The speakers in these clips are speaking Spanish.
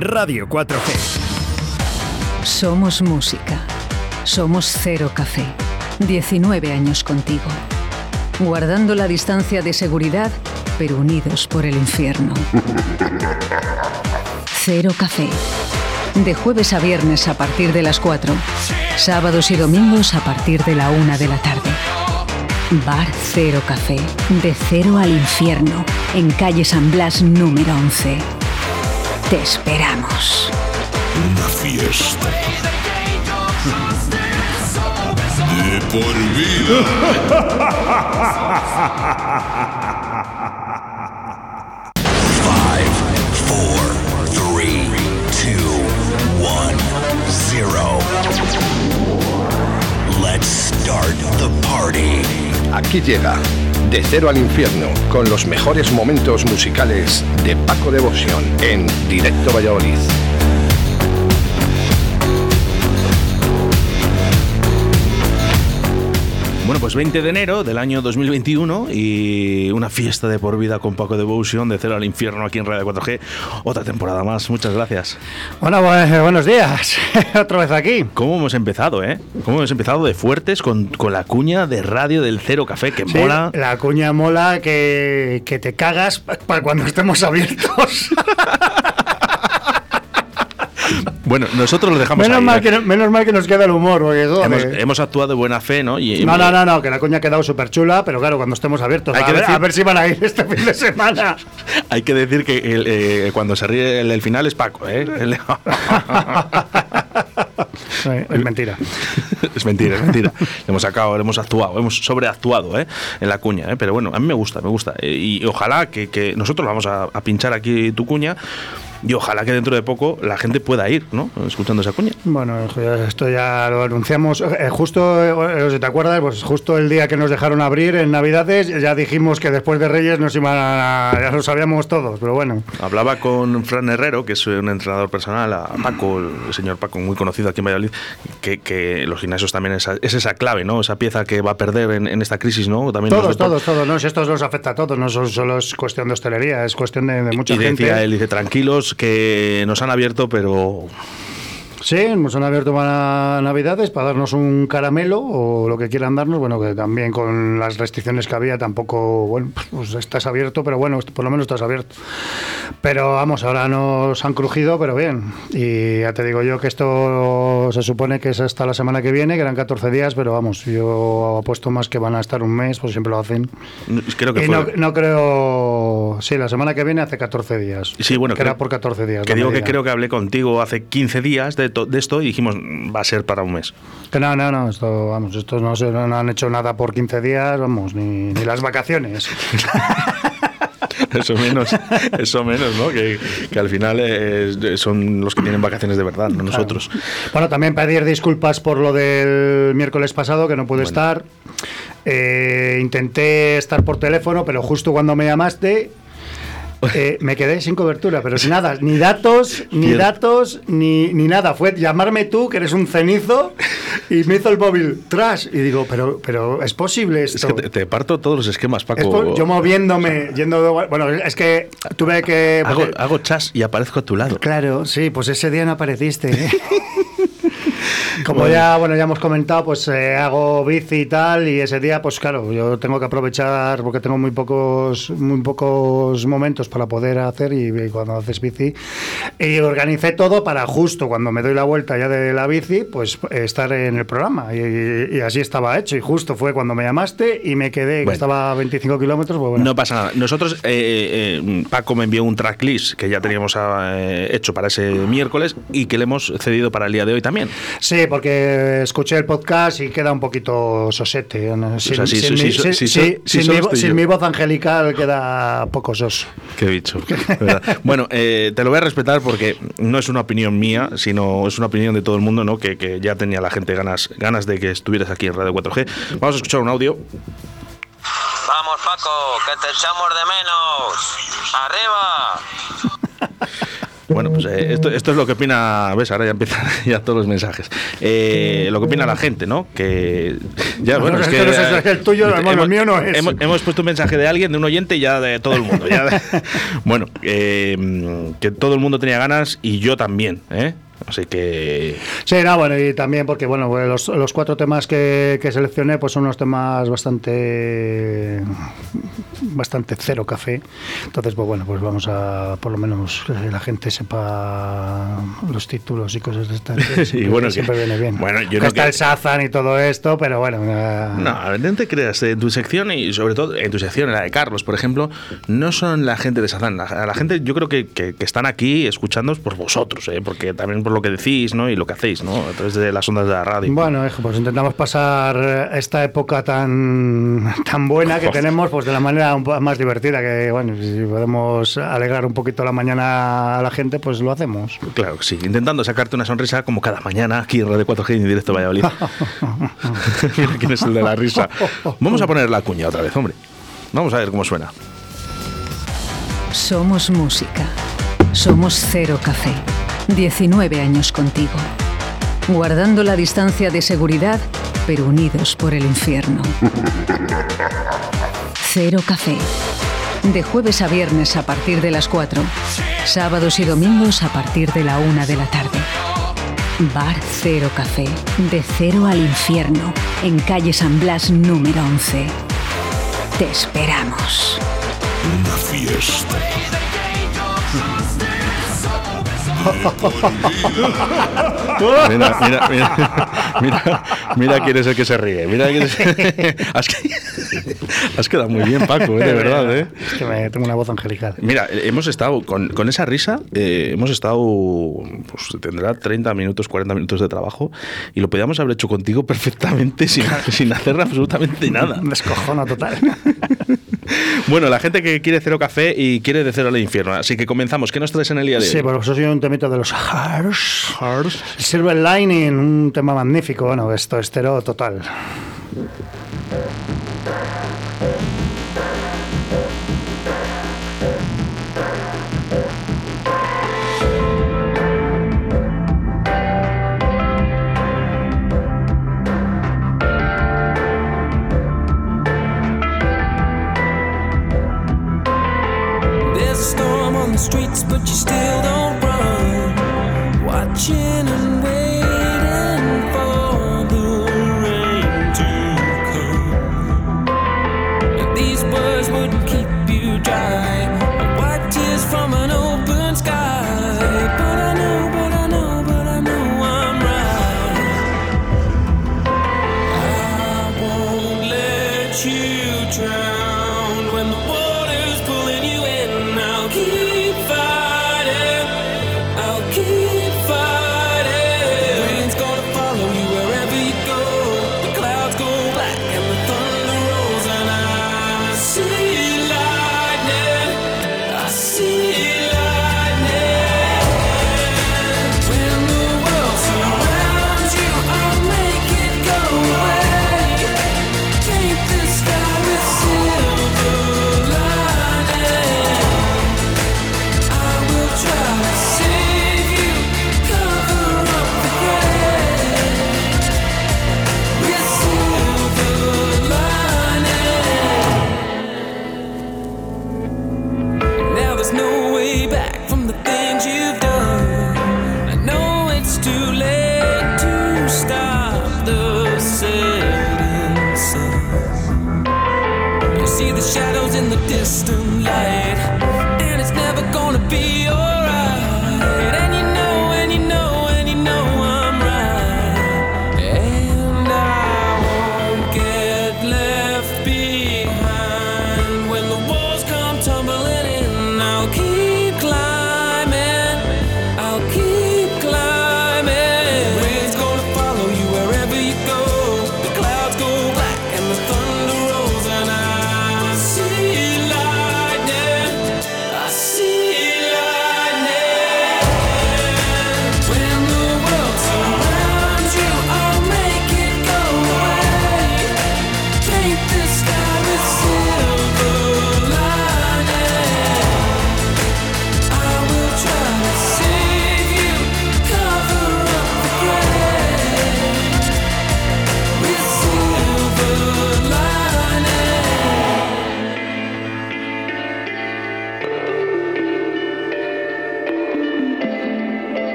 Radio 4G. Somos música. Somos Cero Café. 19 años contigo. Guardando la distancia de seguridad, pero unidos por el infierno. Cero Café. De jueves a viernes a partir de las 4. Sábados y domingos a partir de la 1 de la tarde. Bar Cero Café. De cero al infierno. En calle San Blas número 11. Te esperamos. Una fiesta. De por vida. Five, four, three, two, one, zero. Let's start the party. Aquí llega De Cero al Infierno con los mejores momentos musicales de Paco Devoción en Directo Valladolid. Pues 20 de enero del año 2021 y una fiesta de por vida con Paco Devotion de Cero al Infierno aquí en Radio 4G. Otra temporada más, muchas gracias. Bueno, bu- buenos días. Otra vez aquí. ¿Cómo hemos empezado, eh? ¿Cómo hemos empezado de fuertes con, con la cuña de radio del Cero Café que Sí, mola? La cuña mola que, que te cagas para cuando estemos abiertos. Bueno, nosotros lo dejamos menos, ahí, mal ¿eh? que, no- menos mal que nos queda el humor. porque, hemos, hemos actuado de buena fe, ¿no? Y, No, no, no, no, que la cuña ha quedado súper chula, pero claro, cuando estemos abiertos, Hay a, que ver, decir- a ver si van a ir este fin de semana. Hay que decir que el, eh, cuando se ríe el del final es Paco, ¿eh? El- es mentira. es mentira, es mentira. Hemos sacado, hemos actuado, hemos sobreactuado ¿eh? en la cuña, ¿eh? pero bueno, a mí me gusta, me gusta. Eh, Y ojalá que, que nosotros vamos a, a pinchar aquí tu cuña y ojalá que dentro de poco la gente pueda ir, ¿no? Escuchando esa cuña. Bueno, esto ya lo anunciamos. Eh, justo, eh, si te acuerdas, pues justo el día que nos dejaron abrir en Navidades, ya dijimos que después de Reyes nos iban a. Ya lo sabíamos todos, pero bueno. Hablaba con Fran Herrero, que es un entrenador personal, a Paco, el señor Paco, muy conocido aquí en Valladolid, que, que los gimnasios también es, es esa clave, ¿no? Esa pieza que va a perder en, en esta crisis, ¿no? También Todos, todos, todos. No, si esto nos afecta a todos, no solo, solo es cuestión de hostelería, es cuestión de, de mucha y gente. decía él, dice, tranquilos, que nos han abierto, pero Sí, nos han abierto para Navidades para darnos un caramelo o lo que quieran darnos. Bueno, que también con las restricciones que había tampoco, bueno, pues estás abierto, pero bueno, por lo menos estás abierto. Pero vamos, ahora nos han crujido, pero bien. Y ya te digo yo que esto se supone que es hasta la semana que viene, que eran 14 días, pero vamos, yo apuesto más que van a estar un mes, pues siempre lo hacen. creo que y no, no creo, sí, la semana que viene hace 14 días. Sí, bueno, que era creo- por 14 días. Que digo que medida. creo que hablé contigo hace 15 días de, de esto y dijimos, "Mm, va a ser para un mes. Que no, no, no, esto, vamos, estos no, se, no han hecho nada por 15 días, vamos, ni, ni las vacaciones. Eso menos, eso menos, ¿no? Que, que al final eh, son los que tienen vacaciones de verdad, no nosotros. Bueno, también pedir disculpas por lo del miércoles pasado, que no pude estar. Eh, intenté estar por teléfono, pero justo cuando me llamaste, eh, me quedé sin cobertura, pero sin nada, ni datos, ni datos, ni, ni nada. Fue llamarme tú, que eres un cenizo, y me hizo el móvil tras. Y digo, pero, pero ¿es posible esto? Es que te, te parto todos los esquemas, Es Paco. por- yo moviéndome, yendo de, Bueno, es que tuve que. hago, hago chas y aparezco a tu lado. Claro, sí, pues ese día no apareciste. ¿eh? Como ya, bueno, ya hemos comentado, pues eh, hago bici y tal, y ese día, pues claro, yo tengo que aprovechar porque tengo muy pocos, muy pocos momentos para poder hacer y, y cuando haces bici. Y organicé todo para justo cuando me doy la vuelta ya de la bici, pues eh, estar en el programa. Y, y así estaba hecho. Y justo fue cuando me llamaste y me quedé, que Bueno. estaba a 25 kilómetros, pues bueno. No pasa nada. Nosotros, eh, eh, Paco me envió un tracklist que ya teníamos eh, hecho para ese miércoles y que le hemos cedido para el día de hoy también. Sí, porque escuché el podcast y queda un poquito sosete. Sin, mi, voz angelical queda poco soso. Qué bicho. bueno, eh, te lo voy a respetar porque no es una opinión mía, sino es una opinión de todo el mundo, ¿no? Que, que ya tenía la gente ganas, ganas de que estuvieras aquí en Radio 4G. Vamos a escuchar un audio. Vamos, Paco, que te echamos de menos. ¡Arriba! Bueno, pues eh, esto, esto es lo que opina, ves, ahora ya empiezan ya todos los mensajes. Eh, lo que opina la gente, ¿no? Que ya, bueno, es que no es el tuyo, hermano, el mío no es. Hemos, hemos puesto un mensaje de alguien, de un oyente y ya de todo el mundo. ya de- bueno, eh, que todo el mundo tenía ganas y yo también, ¿eh? Así que Sí, no, bueno, y también porque, bueno, pues los, los cuatro temas que, que seleccioné pues son unos temas bastante bastante cero café. Entonces, pues bueno, pues vamos a, por lo menos, que la gente sepa los títulos y cosas de estas. Y siempre, bueno, siempre que- viene bien. bueno, yo no está el Sazan y todo esto, pero bueno. eh, No, no te creas, en tu sección y sobre todo en tu sección, en la de Carlos, por ejemplo, no son la gente de Sazán. La, la gente, yo creo que, que- están aquí escuchándoos por vosotros, ¿eh? porque también por lo que decís ¿no? y lo que hacéis ¿no? a través de las ondas de la radio. Bueno, hijo, pues intentamos pasar esta época tan, tan buena que tenemos pues de la manera un poco más divertida, que bueno, si podemos alegrar un poquito la mañana a la gente, pues lo hacemos. Claro que sí, intentando sacarte una sonrisa como cada mañana aquí en Radio 4G en directo Valladolid. Mira quién es el de la risa. Vamos a poner la cuña otra vez, hombre. Vamos a ver cómo suena. Somos música. Somos Cero Café. 19 años contigo. Guardando la distancia de seguridad, pero unidos por el infierno. Cero Café. De jueves a viernes a partir de las 4. Sábados y domingos a partir de la 1 de la tarde. Bar Cero Café. De cero al infierno. En calle San Blas número 11. Te esperamos. Una fiesta. Mira, mira, mira, mira, mira quién es el que se ríe. Mira quién es- has, has quedado muy bien, Paco, ¿eh? de verdad. ¿eh? Es que me, tengo una voz angelical. Mira, eh, hemos estado con, con esa risa, eh, hemos estado, pues tendrá 30 minutos, 40 minutos de trabajo y lo podíamos haber hecho contigo perfectamente sin, sin hacer absolutamente nada. Un descojono total. Bueno, la gente que quiere cero café y quiere de cero al infierno. Así que comenzamos. ¿Qué nos traes en el día de hoy? Sí, por eso soy un temito de los Hearts. Silver Lining, un tema magnífico. Bueno, esto es cero total. Streets, but you still don't run. Watching see the shadows in the distant light,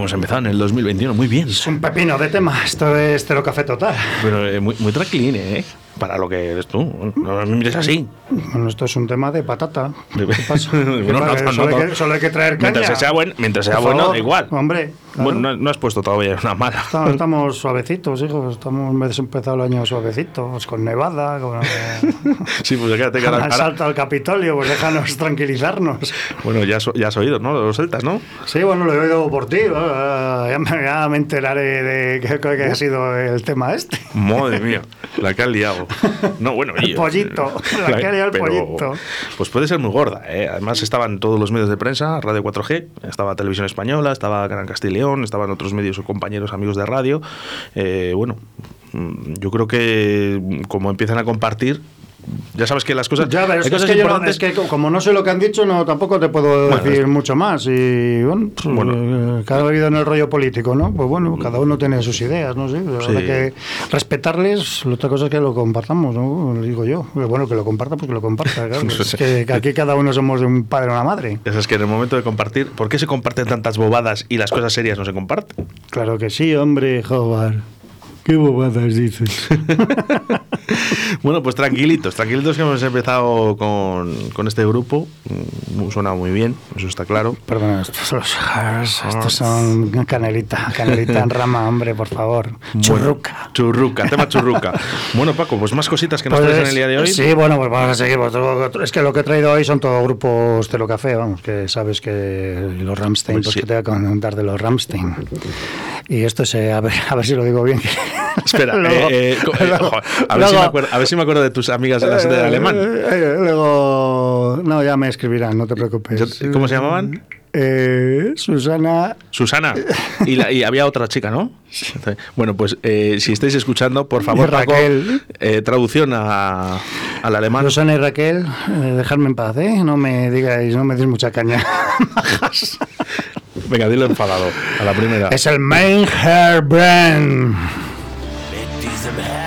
hemos empezado en el 2021? Muy bien. Es un pepino de tema. Esto es Cero Café Total. Pero eh, muy, muy tranquiline, ¿eh? Para lo que eres tú. No me mires así. Bueno, esto es un tema de patata. ¿Qué pasa? ¿Qué No, no, pasa? no, solo. Hay que, solo hay que traer caña. Mientras sea, buen, mientras sea bueno, da igual. Hombre, claro. Bueno, no, no has puesto todavía una mala. Estamos, estamos suavecitos, hijos. Estamos hemos empezado el año suavecitos, con nevada, con, Sí, pues quédate que ahora- el ahora- salto al Capitolio. Pues déjanos tranquilizarnos. Bueno, ya, has- ya has oído, ¿no? Los celtas, ¿no? Sí, bueno, lo he oído por ti. bueno, Ya me, ya me enteraré de qué, ha sido el tema este. Madre mía, la que has liado. No, bueno, El pollito, la que ha liado el pero, pollito. Pues puede ser muy gorda, ¿eh? Además estaban todos los medios de prensa, Radio 4G, estaba Televisión Española, estaba Gran Castilla Estaban otros medios o compañeros, amigos de radio. Eh, bueno, mm, yo creo que como empiezan a compartir, ya sabes que las cosas... Ya, pero hay cosas es que yo no- importantes- es que co- como no sé lo que han dicho, no tampoco te puedo Bueno, decir es- mucho más. Y bueno, pues, Bueno. eh, cada vida en el rollo político, ¿no? Pues bueno, cada uno tiene sus ideas, no sé. Sí. Hay que respetarles. La otra cosa es que lo compartamos, ¿no? Lo digo yo. Bueno, que lo comparta, pues que lo comparta. Claro. No sé. es que, que aquí cada uno somos de un padre o una madre. Eso es que en el momento de compartir, ¿por qué se comparten tantas bobadas y las cosas serias no se comparten? Claro que sí, hombre, joder. Qué bobadas dices. Bueno, pues tranquilitos, tranquilitos que hemos empezado con, con este grupo. Mm, Suena muy bien, eso está claro. Perdona, estos son los estos son canelita, canelita en rama, hombre, por favor. Churruca. Bueno, churruca, tema churruca. bueno, Paco, pues más cositas que nos Pues, traes en el día de hoy. Sí, bueno, pues vamos a seguir. pues, Es que lo que he traído hoy son todos grupos Cero Café, vamos, que sabes que los Ramstein, Pues pues, sí. que te voy a contar de los Ramstein. Y esto es, a ver, a ver si lo digo bien. Espera, eh, eh, eh, luego- a, ver si me acuerdo, a ver si me acuerdo de tus amigas de las de alemán. Eh, eh, luego, no, ya me escribirán, no te preocupes. ¿Cómo se llamaban? Eh, Susana. Susana. Y, la- y había otra chica, ¿no? Bueno, pues eh, si estáis escuchando, por favor, Paco, Raquel. eh, traducción a, al alemán. Susana y Raquel, eh, dejadme en paz, ¿eh? No me digáis, no me deis mucha caña. Venga, dilo enfadado, a la primera. es el Main Hair Brand. to me.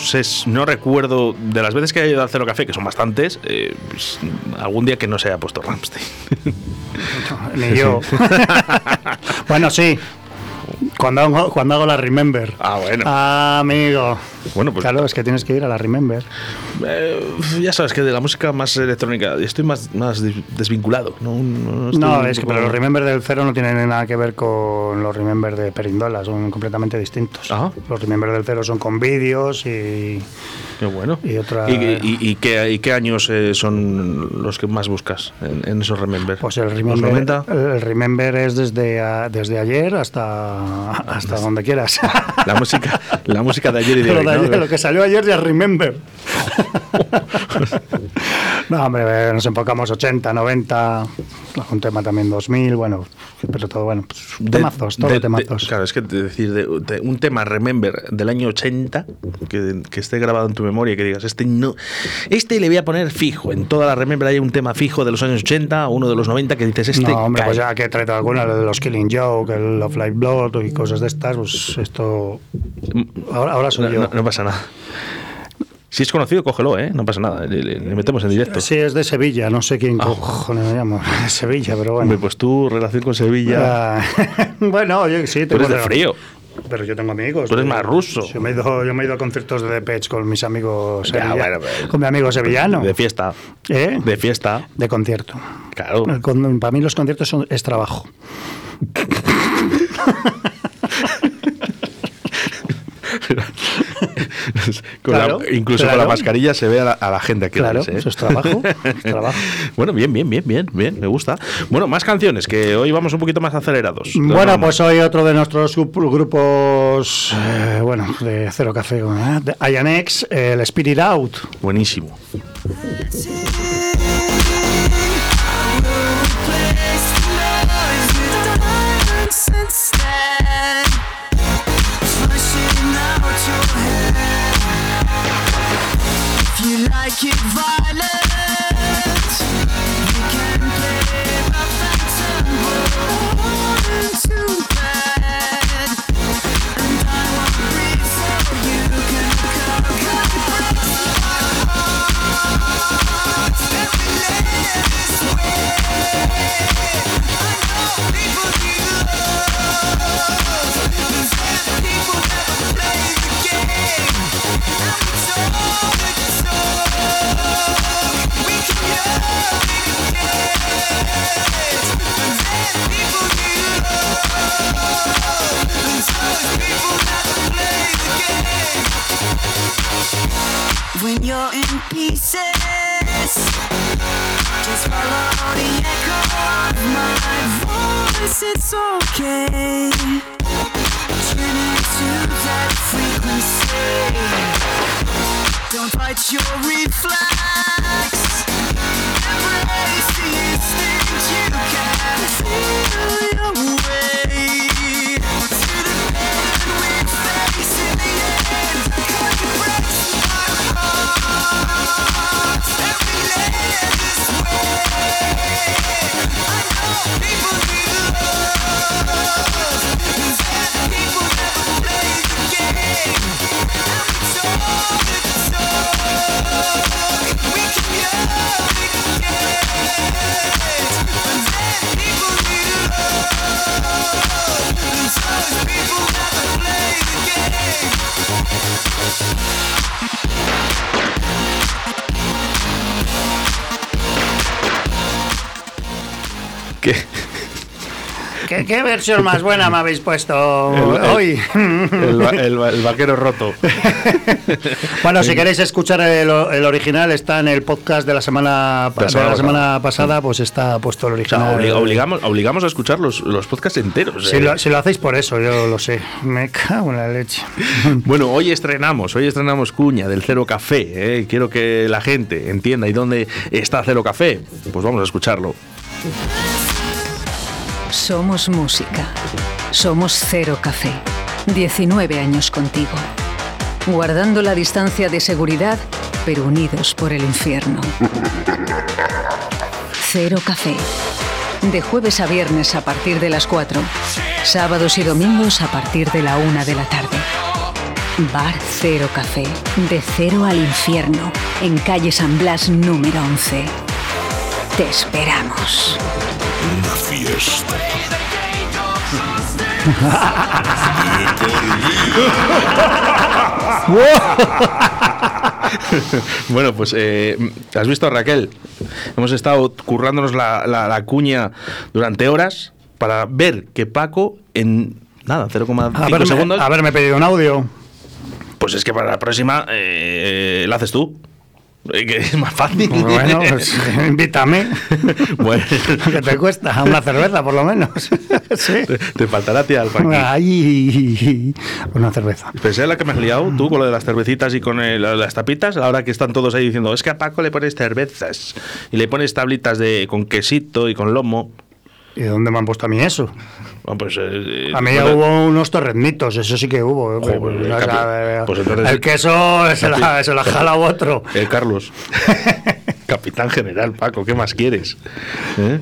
Sé, no recuerdo de las veces que he ido al Cero Café, que son bastantes, eh, pues, algún día que no se haya puesto Ramstein. Ni yo. bueno, sí. Cuando hago, cuando hago la Remember. Ah, bueno. Amigo. Bueno, pues- Claro, es que tienes que ir a la Remember. Eh, ya sabes que de la música más electrónica estoy más, más des- desvinculado. No, no, es que poco- pero los Remember del cero no tienen nada que ver con los Remember de Perindola, son completamente distintos. Los Remember del cero son con vídeos y Qué bueno. Y otra- ¿Y, y- y qué, y qué años eh, son los que más buscas en, en esos Remember? pues el ¿Los Remember, 90? el Remember es desde, a- desde ayer hasta, hasta donde quieras. La música, la música de ayer y de Lo, de ¿no? ayer, lo que salió ayer ya es Remember. no, hombre, nos enfocamos 80, 90, un tema también 2000, bueno, pero todo, bueno, pues, De- temazos, todo de- de- temazos. claro, es que de- decir, de, de un tema Remember del año 80 que, que esté grabado en tu memoria y que digas, este no, este le voy a poner fijo. En toda la Remember hay un tema fijo de los años 80, uno de los 90 que dices, este. no, hombre, cae. pues ya que he traído alguna, lo de los Killing Joke, el Love Life Blood y cosas de estas, pues esto. Ahora, ahora soy no, yo. no- no pasa nada. Si es conocido, cógelo, ¿eh? No pasa nada. Le, metemos en directo. Sí, es de Sevilla, no sé quién cojones me llamo. Sevilla, pero bueno. Pues tu relación con Sevilla. Ah, bueno, oye, sí, Tú eres tengo- de frío. Pero yo tengo amigos. Tú eres más ruso. Yo me he ido, yo me he ido a conciertos de Depeche con mis amigos Ya, bueno, pero- con mi amigo sevillano. De fiesta. ¿Eh? De fiesta. De concierto. Claro. Con- para mí los conciertos son, es trabajo. Con la- Claro, incluso con la mascarilla se ve a la, a la gente aquí. Claro, ¿eh? eso es trabajo, es trabajo. bueno, bien, bien, bien, bien, bien, me gusta. Bueno, más canciones, que hoy vamos un poquito más acelerados. Bueno, Vamos. pues hoy otro de nuestros gru- grupos, eh, bueno, de Cero Café, ¿eh? de el Spirit Out. Buenísimo. Keep vibe. When you're in pieces, just follow the echo of my voice. It's okay. Tune into that frequency. Don't fight your reflex. Embrace the instinct you can feel your ¿Qué? ¿Qué, qué versión más buena me habéis puesto El- hoy? El, va- el va- el vaquero roto. Bueno, si queréis escuchar el, original, está en el podcast de la semana, De la de semana la pasada. semana pasada, pues está puesto el O sea, original. obli- obligamos, obligamos a escuchar los, los podcasts enteros. Si eh. lo, si lo hacéis por eso, yo lo sé. Me cago en la leche. Bueno, hoy estrenamos, hoy estrenamos cuña del Cero Café. ¿eh? Quiero que la gente entienda y dónde está Cero Café. Pues vamos a escucharlo. Somos música. Somos Cero Café. 19 años contigo. Guardando la distancia de seguridad, pero unidos por el infierno. Cero Café. De jueves a viernes a partir de las 4. Sábados y domingos a partir de la 1 de la tarde. Bar Cero Café, de cero al infierno, en calle San Blas número 11. Te esperamos. Una fiesta. Bueno, pues eh, has visto Raquel. Hemos estado currándonos la, la- la cuña durante horas para ver que Paco en nada, 0,5 Haberme, segundos. haberme pedido un audio. Pues es que para la próxima eh, la haces tú. Eh, Que es más fácil. Bueno, pues invítame. Bueno. que te cuesta? Una cerveza, por lo menos. sí. Te, te faltará a ti alfa aquí. Ay, una cerveza. Pensé en la que me has liado tú con lo de las cervecitas y con el- las tapitas, ahora que están todos ahí diciendo, es que a Paco le pones cervezas y le pones tablitas de con quesito y con lomo. ¿Y de dónde me han puesto a mí eso? Pues, eh, A mí bueno, hubo unos torreznitos, eso sí que hubo. eh, Joder, pues, el o sea, eh, pues entonces- el queso se la, se la jala otro. Eh, Carlos, capitán general, Paco, ¿qué más quieres? ¿Eh?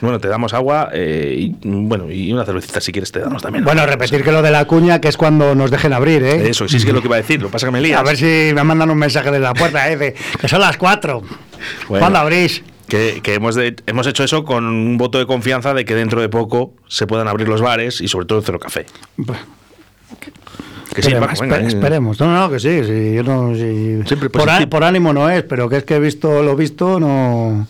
Bueno, te damos agua eh, y bueno y una cervecita si quieres te damos también. Bueno, repetir que lo de la cuña, que es cuando nos dejen abrir, ¿eh? Eso, sí es que es lo que iba a decir, lo pasa que me lías. A ver si me mandan un mensaje de la puerta, ¿eh? De, que son las cuatro. Bueno. ¿Cuándo abrís? Que, que hemos, de- hemos hecho eso con un voto de confianza de que dentro de poco se puedan abrir los bares y sobre todo el cero café. Que sí, Paco, venga, eh. esperemos. No, no, que sí, sí, yo no, sí. Siempre por, á- positivo. por ánimo no es, pero que es que he visto lo visto, no.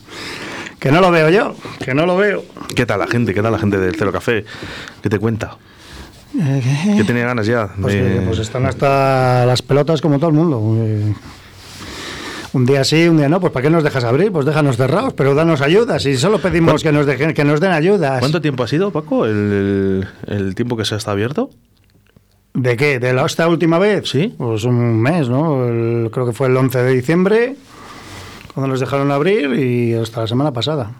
Que no lo veo yo, que no lo veo. ¿Qué tal la gente? ¿Qué tal la gente del cero café? ¿Qué te cuenta? ¿Qué tenía ganas ya? Pues, de- que, pues están hasta las pelotas como todo el mundo. Un día sí, un día no, pues ¿para qué nos dejas abrir? Pues déjanos cerrados, pero danos ayudas. Y solo pedimos que nos, dejen, que nos den ayudas. ¿Cuánto tiempo ha sido, Paco, el, el- el tiempo que se está abierto? ¿De qué? ¿De la, esta última vez? Sí. Pues un mes, ¿no? El- creo que fue el 11 de diciembre cuando nos dejaron abrir y hasta la semana pasada.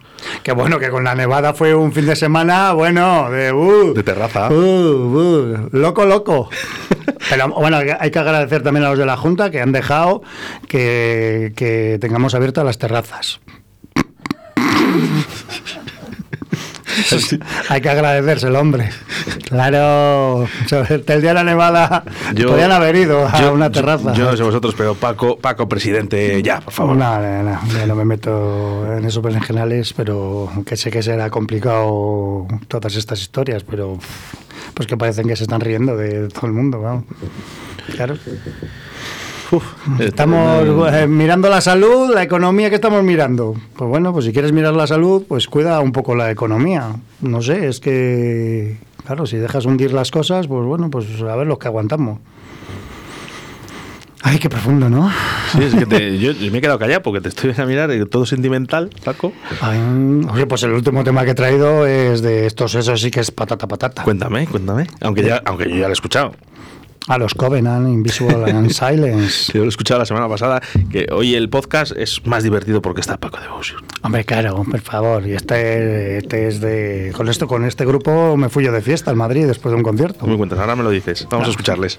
Que bueno, que con la nevada fue un fin de semana, bueno, de... Uh, De terraza. uh, uh, loco, loco. Pero bueno, hay que agradecer también a los de la Junta que han dejado que, que tengamos abiertas las terrazas. Hay que agradecérselo, hombre. Claro, el día de la nevada Yo- podían haber ido a yo- una yo- terraza. Yo, no sé vosotros, pero Paco, Paco, presidente, ya, por favor. No, no, no, yo no me meto en esos berenjenales, pero que sé que será complicado todas estas historias, pero pues que parecen que se están riendo de todo el mundo, vamos. Claro. Estamos eh, mirando la salud, la economía que estamos mirando. Pues bueno, pues si quieres mirar la salud, pues cuida un poco la economía. No sé, es que, claro, si dejas hundir las cosas, pues bueno, pues a ver los que aguantamos. Ay, qué profundo, ¿no? Sí, es que te- yo me he quedado callado porque te estoy a mirar eh, todo sentimental, Paco. Ay, oye, pues el último tema que he traído es de estos, eso sí que es patata patata. Cuéntame, cuéntame. Aunque, ya, aunque yo ya lo he escuchado. A los Covenant, Invisible and Silence. Yo lo he escuchado la semana pasada, que hoy el podcast es más divertido porque está Paco Devotion. Hombre, claro, por favor. Y este, este es de. Con esto, con este grupo me fui yo de fiesta al Madrid después de un concierto. ¿Cómo me cuentas? Ahora me lo dices. Vamos a escucharles.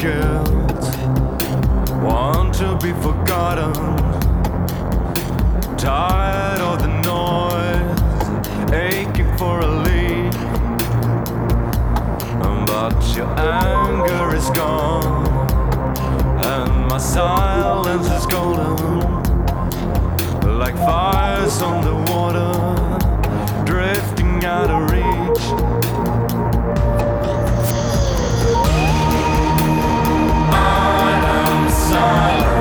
Guilt. Want to be forgotten. Tired of the noise, aching for a lead. But your anger is gone, and my silence is golden. Like fires on the water, drifting out of reach. sun.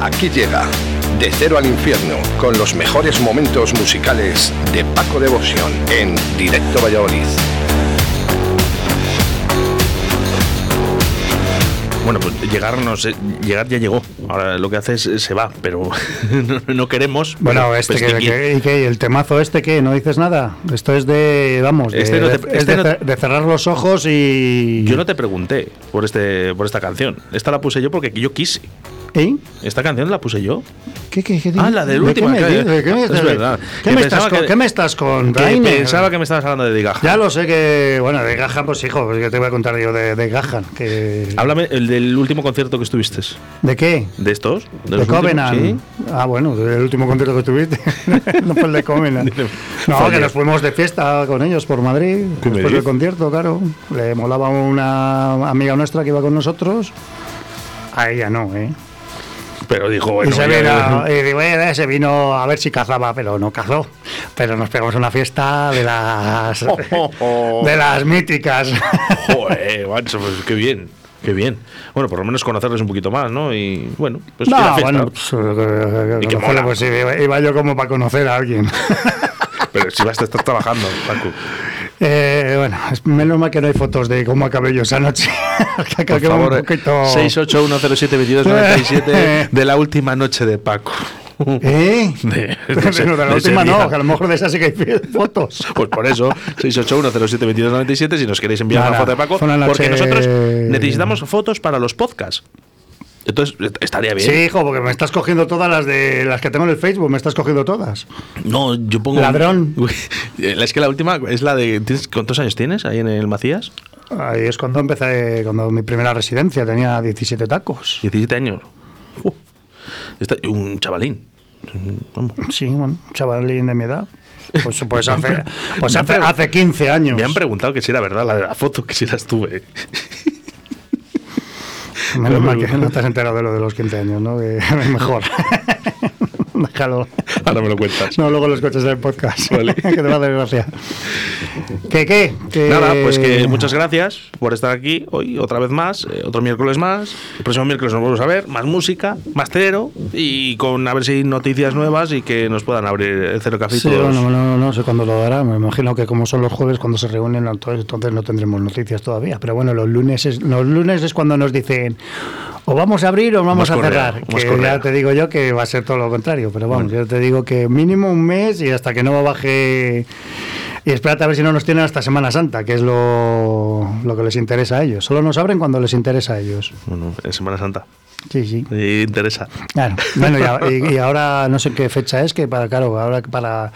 Aquí llega De Cero al Infierno con los mejores momentos musicales de Paco Devoción en Directo Valladolid. Bueno, pues llegar, no sé, llegar ya llegó. Ahora lo que hace es se va, pero no, no queremos. Bueno, Pero, este pues, que, ¿qué- que- el temazo este que no dices nada. Esto es de, vamos, de, Este no te- es este de no- ce- de cerrar los ojos y. Yo no te pregunté por este por esta canción. Esta la puse yo porque yo quise. ¿Eh? Esta canción la puse yo. ¿Qué, qué, qué Ah, la del ¿De último. qué me, que- dices? ¿De qué me es estás- verdad. ¿Qué Que me, estás pensaba con, que- ¿Qué me estás con, que? Pensaba que me estabas hablando de Digaja. Ya lo sé que, bueno, de Gahan, pues hijo, pues que te voy a contar yo de, de Gahan. Que, Háblame el del último concierto que estuviste. ¿De qué? ¿De estos? De, últimos? Covenant. Sí. Ah, bueno, del último concierto que tuviste. no fue el de Covenant. no, el que de- nos fuimos de fiesta con ellos por Madrid. ¿Qué me Después del concierto, claro. Le molaba una amiga nuestra que iba con nosotros. A ella no, ¿eh? Pero dijo, bueno. y se, ya- vino, y digo, eh, se vino a ver si cazaba, pero no cazó. Pero nos pegamos una fiesta de las de las míticas. Joder, macho, pues qué bien. Qué bien. Bueno, por lo menos conocerles un poquito más, ¿no? Y bueno, pues no, fiesta. bueno, pues, eh, Y que mola. pues iba, iba yo como para conocer a alguien. Pero si vas a estar trabajando, Paco. Eh, bueno, es menos mal que no hay fotos de cómo acabé yo esa noche. Que Por quedó un favor, poquito- 681072297 de la última noche de Paco. ¿Eh? De, Pero ese- de la de última no, que a lo mejor de esa sí que hay fotos. Pues por eso, 681072297 si nos queréis enviar Nada, una foto de Paco, porque noche- nosotros necesitamos fotos para los podcasts. Entonces, estaría bien. Sí, hijo, porque me estás cogiendo todas las de las que tengo en el Facebook, me estás cogiendo todas. No, yo pongo. Ladrón. Es que la última es la de. ¿tienes- ¿Cuántos años tienes ahí en el Macías? Ahí es cuando empecé, cuando mi primera residencia tenía 17 tacos. 17 años. Uh, está- un chavalín. Vamos. Sí, bueno, un chavalín de mi edad. Pues, pues, hace, pues hace, hace 15 años. Me han preguntado que si era verdad la de la foto, que si la estuve. Menos mal que no te has enterado de lo de los 15 años, ¿no? Que mejor. Déjalo. Ahora me lo cuentas. No, luego los coches del podcast. Vale. que te va a hacer gracia. ¿Qué qué? Que- Nada, pues que muchas gracias por estar aquí hoy, otra vez más, eh, otro miércoles más. El próximo miércoles nos volvemos a ver, más música, más cero y con a ver si hay noticias nuevas y que nos puedan abrir el cero café. Sí, bueno, no, no sé cuándo lo dará. Me imagino que como son los jueves cuando se reúnen, entonces, no tendremos noticias todavía. Pero bueno, los lunes es, los lunes es cuando nos dicen o vamos a abrir o vamos Más a cerrar. más Que ya te digo yo que va a ser todo lo contrario. Pero vamos, yo te digo que mínimo un mes y hasta que no baje. Y espérate a ver si no nos tienen hasta Semana Santa, que es lo, lo que les interesa a ellos. Solo nos abren cuando les interesa a ellos. Bueno, en Semana Santa. Sí, sí. Y interesa. Claro. Bueno, y, y- ahora no sé qué fecha es, que para, claro, ahora que para,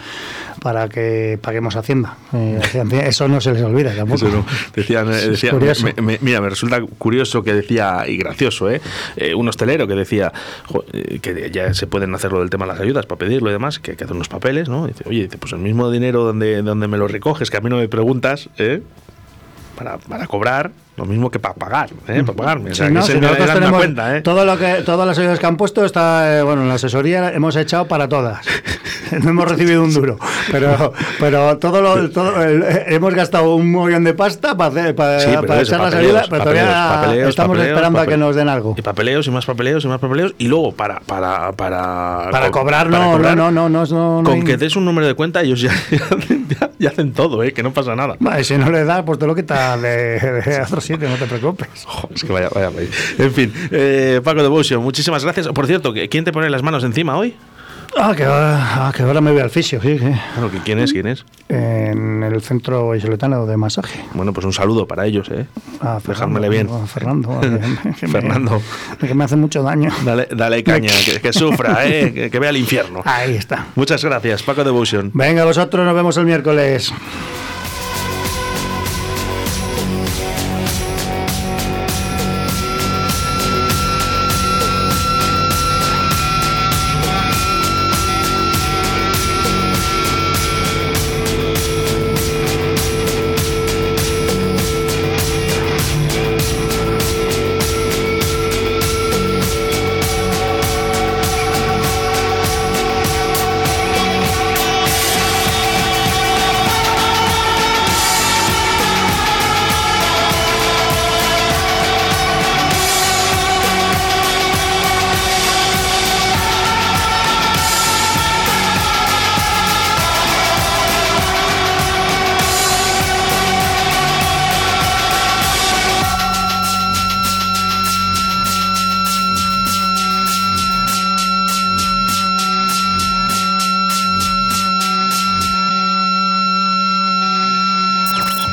para que paguemos Hacienda. Eh, eso no se les olvida tampoco. No. Decían, eh, decía- me- me- mira, me resulta curioso que decía, y gracioso, ¿eh? Eh, un hostelero que decía jo, eh, que ya se pueden hacer lo del tema de las ayudas para pedirlo y demás, que hay que hacer unos papeles, ¿no? Dice, oye, dice, pues el mismo dinero donde, donde me lo recoges, que a mí no me preguntas, ¿eh? Para, para cobrar, lo mismo que para pagar, ¿eh? Para pagarme. O sea, Sí, no, que si nosotros tenemos cuenta, ¿eh? todo lo que, todas las ayudas que han puesto está, eh, bueno, en la asesoría hemos echado para todas. No hemos recibido un duro, pero, pero todo lo, todo, el- eh, hemos gastado un millón de pasta para, hacer, para, Sí, para eso, echar las ayudas, pero papeleos, todavía papeleos, estamos papeleos, esperando a que nos den algo. Y papeleos y más papeleos y más papeleos. Y luego para. Para, para, Para co- cobrar, para no, cobrar, no, no, no, no, no Con hay- que des un número de cuenta, ellos ya, ya, ya hacen todo, ¿eh? Que no pasa nada. Vale, si no le das, pues te lo quitas de, de otro sitio, no te preocupes. Jo, es que vaya, vaya país. En fin, eh, Paco Devotion, muchísimas gracias. Por cierto, ¿que- ¿quién te pone las manos encima hoy? Ah, que ahora, ah, que ahora me voy al fisio, sí, sí. Bueno, ¿que ¿quién es? ¿Quién es? En el centro isoletano de masaje. Bueno, pues un saludo para ellos, ¿eh? Ah, Dejármele bien. ah, Fernando. que que me- Fernando. que me hace mucho daño. Dale, dale caña, que, que sufra, ¿eh? Que, que vea el infierno. Ahí está. Muchas gracias, Paco Devotion. Venga, vosotros nos vemos el miércoles.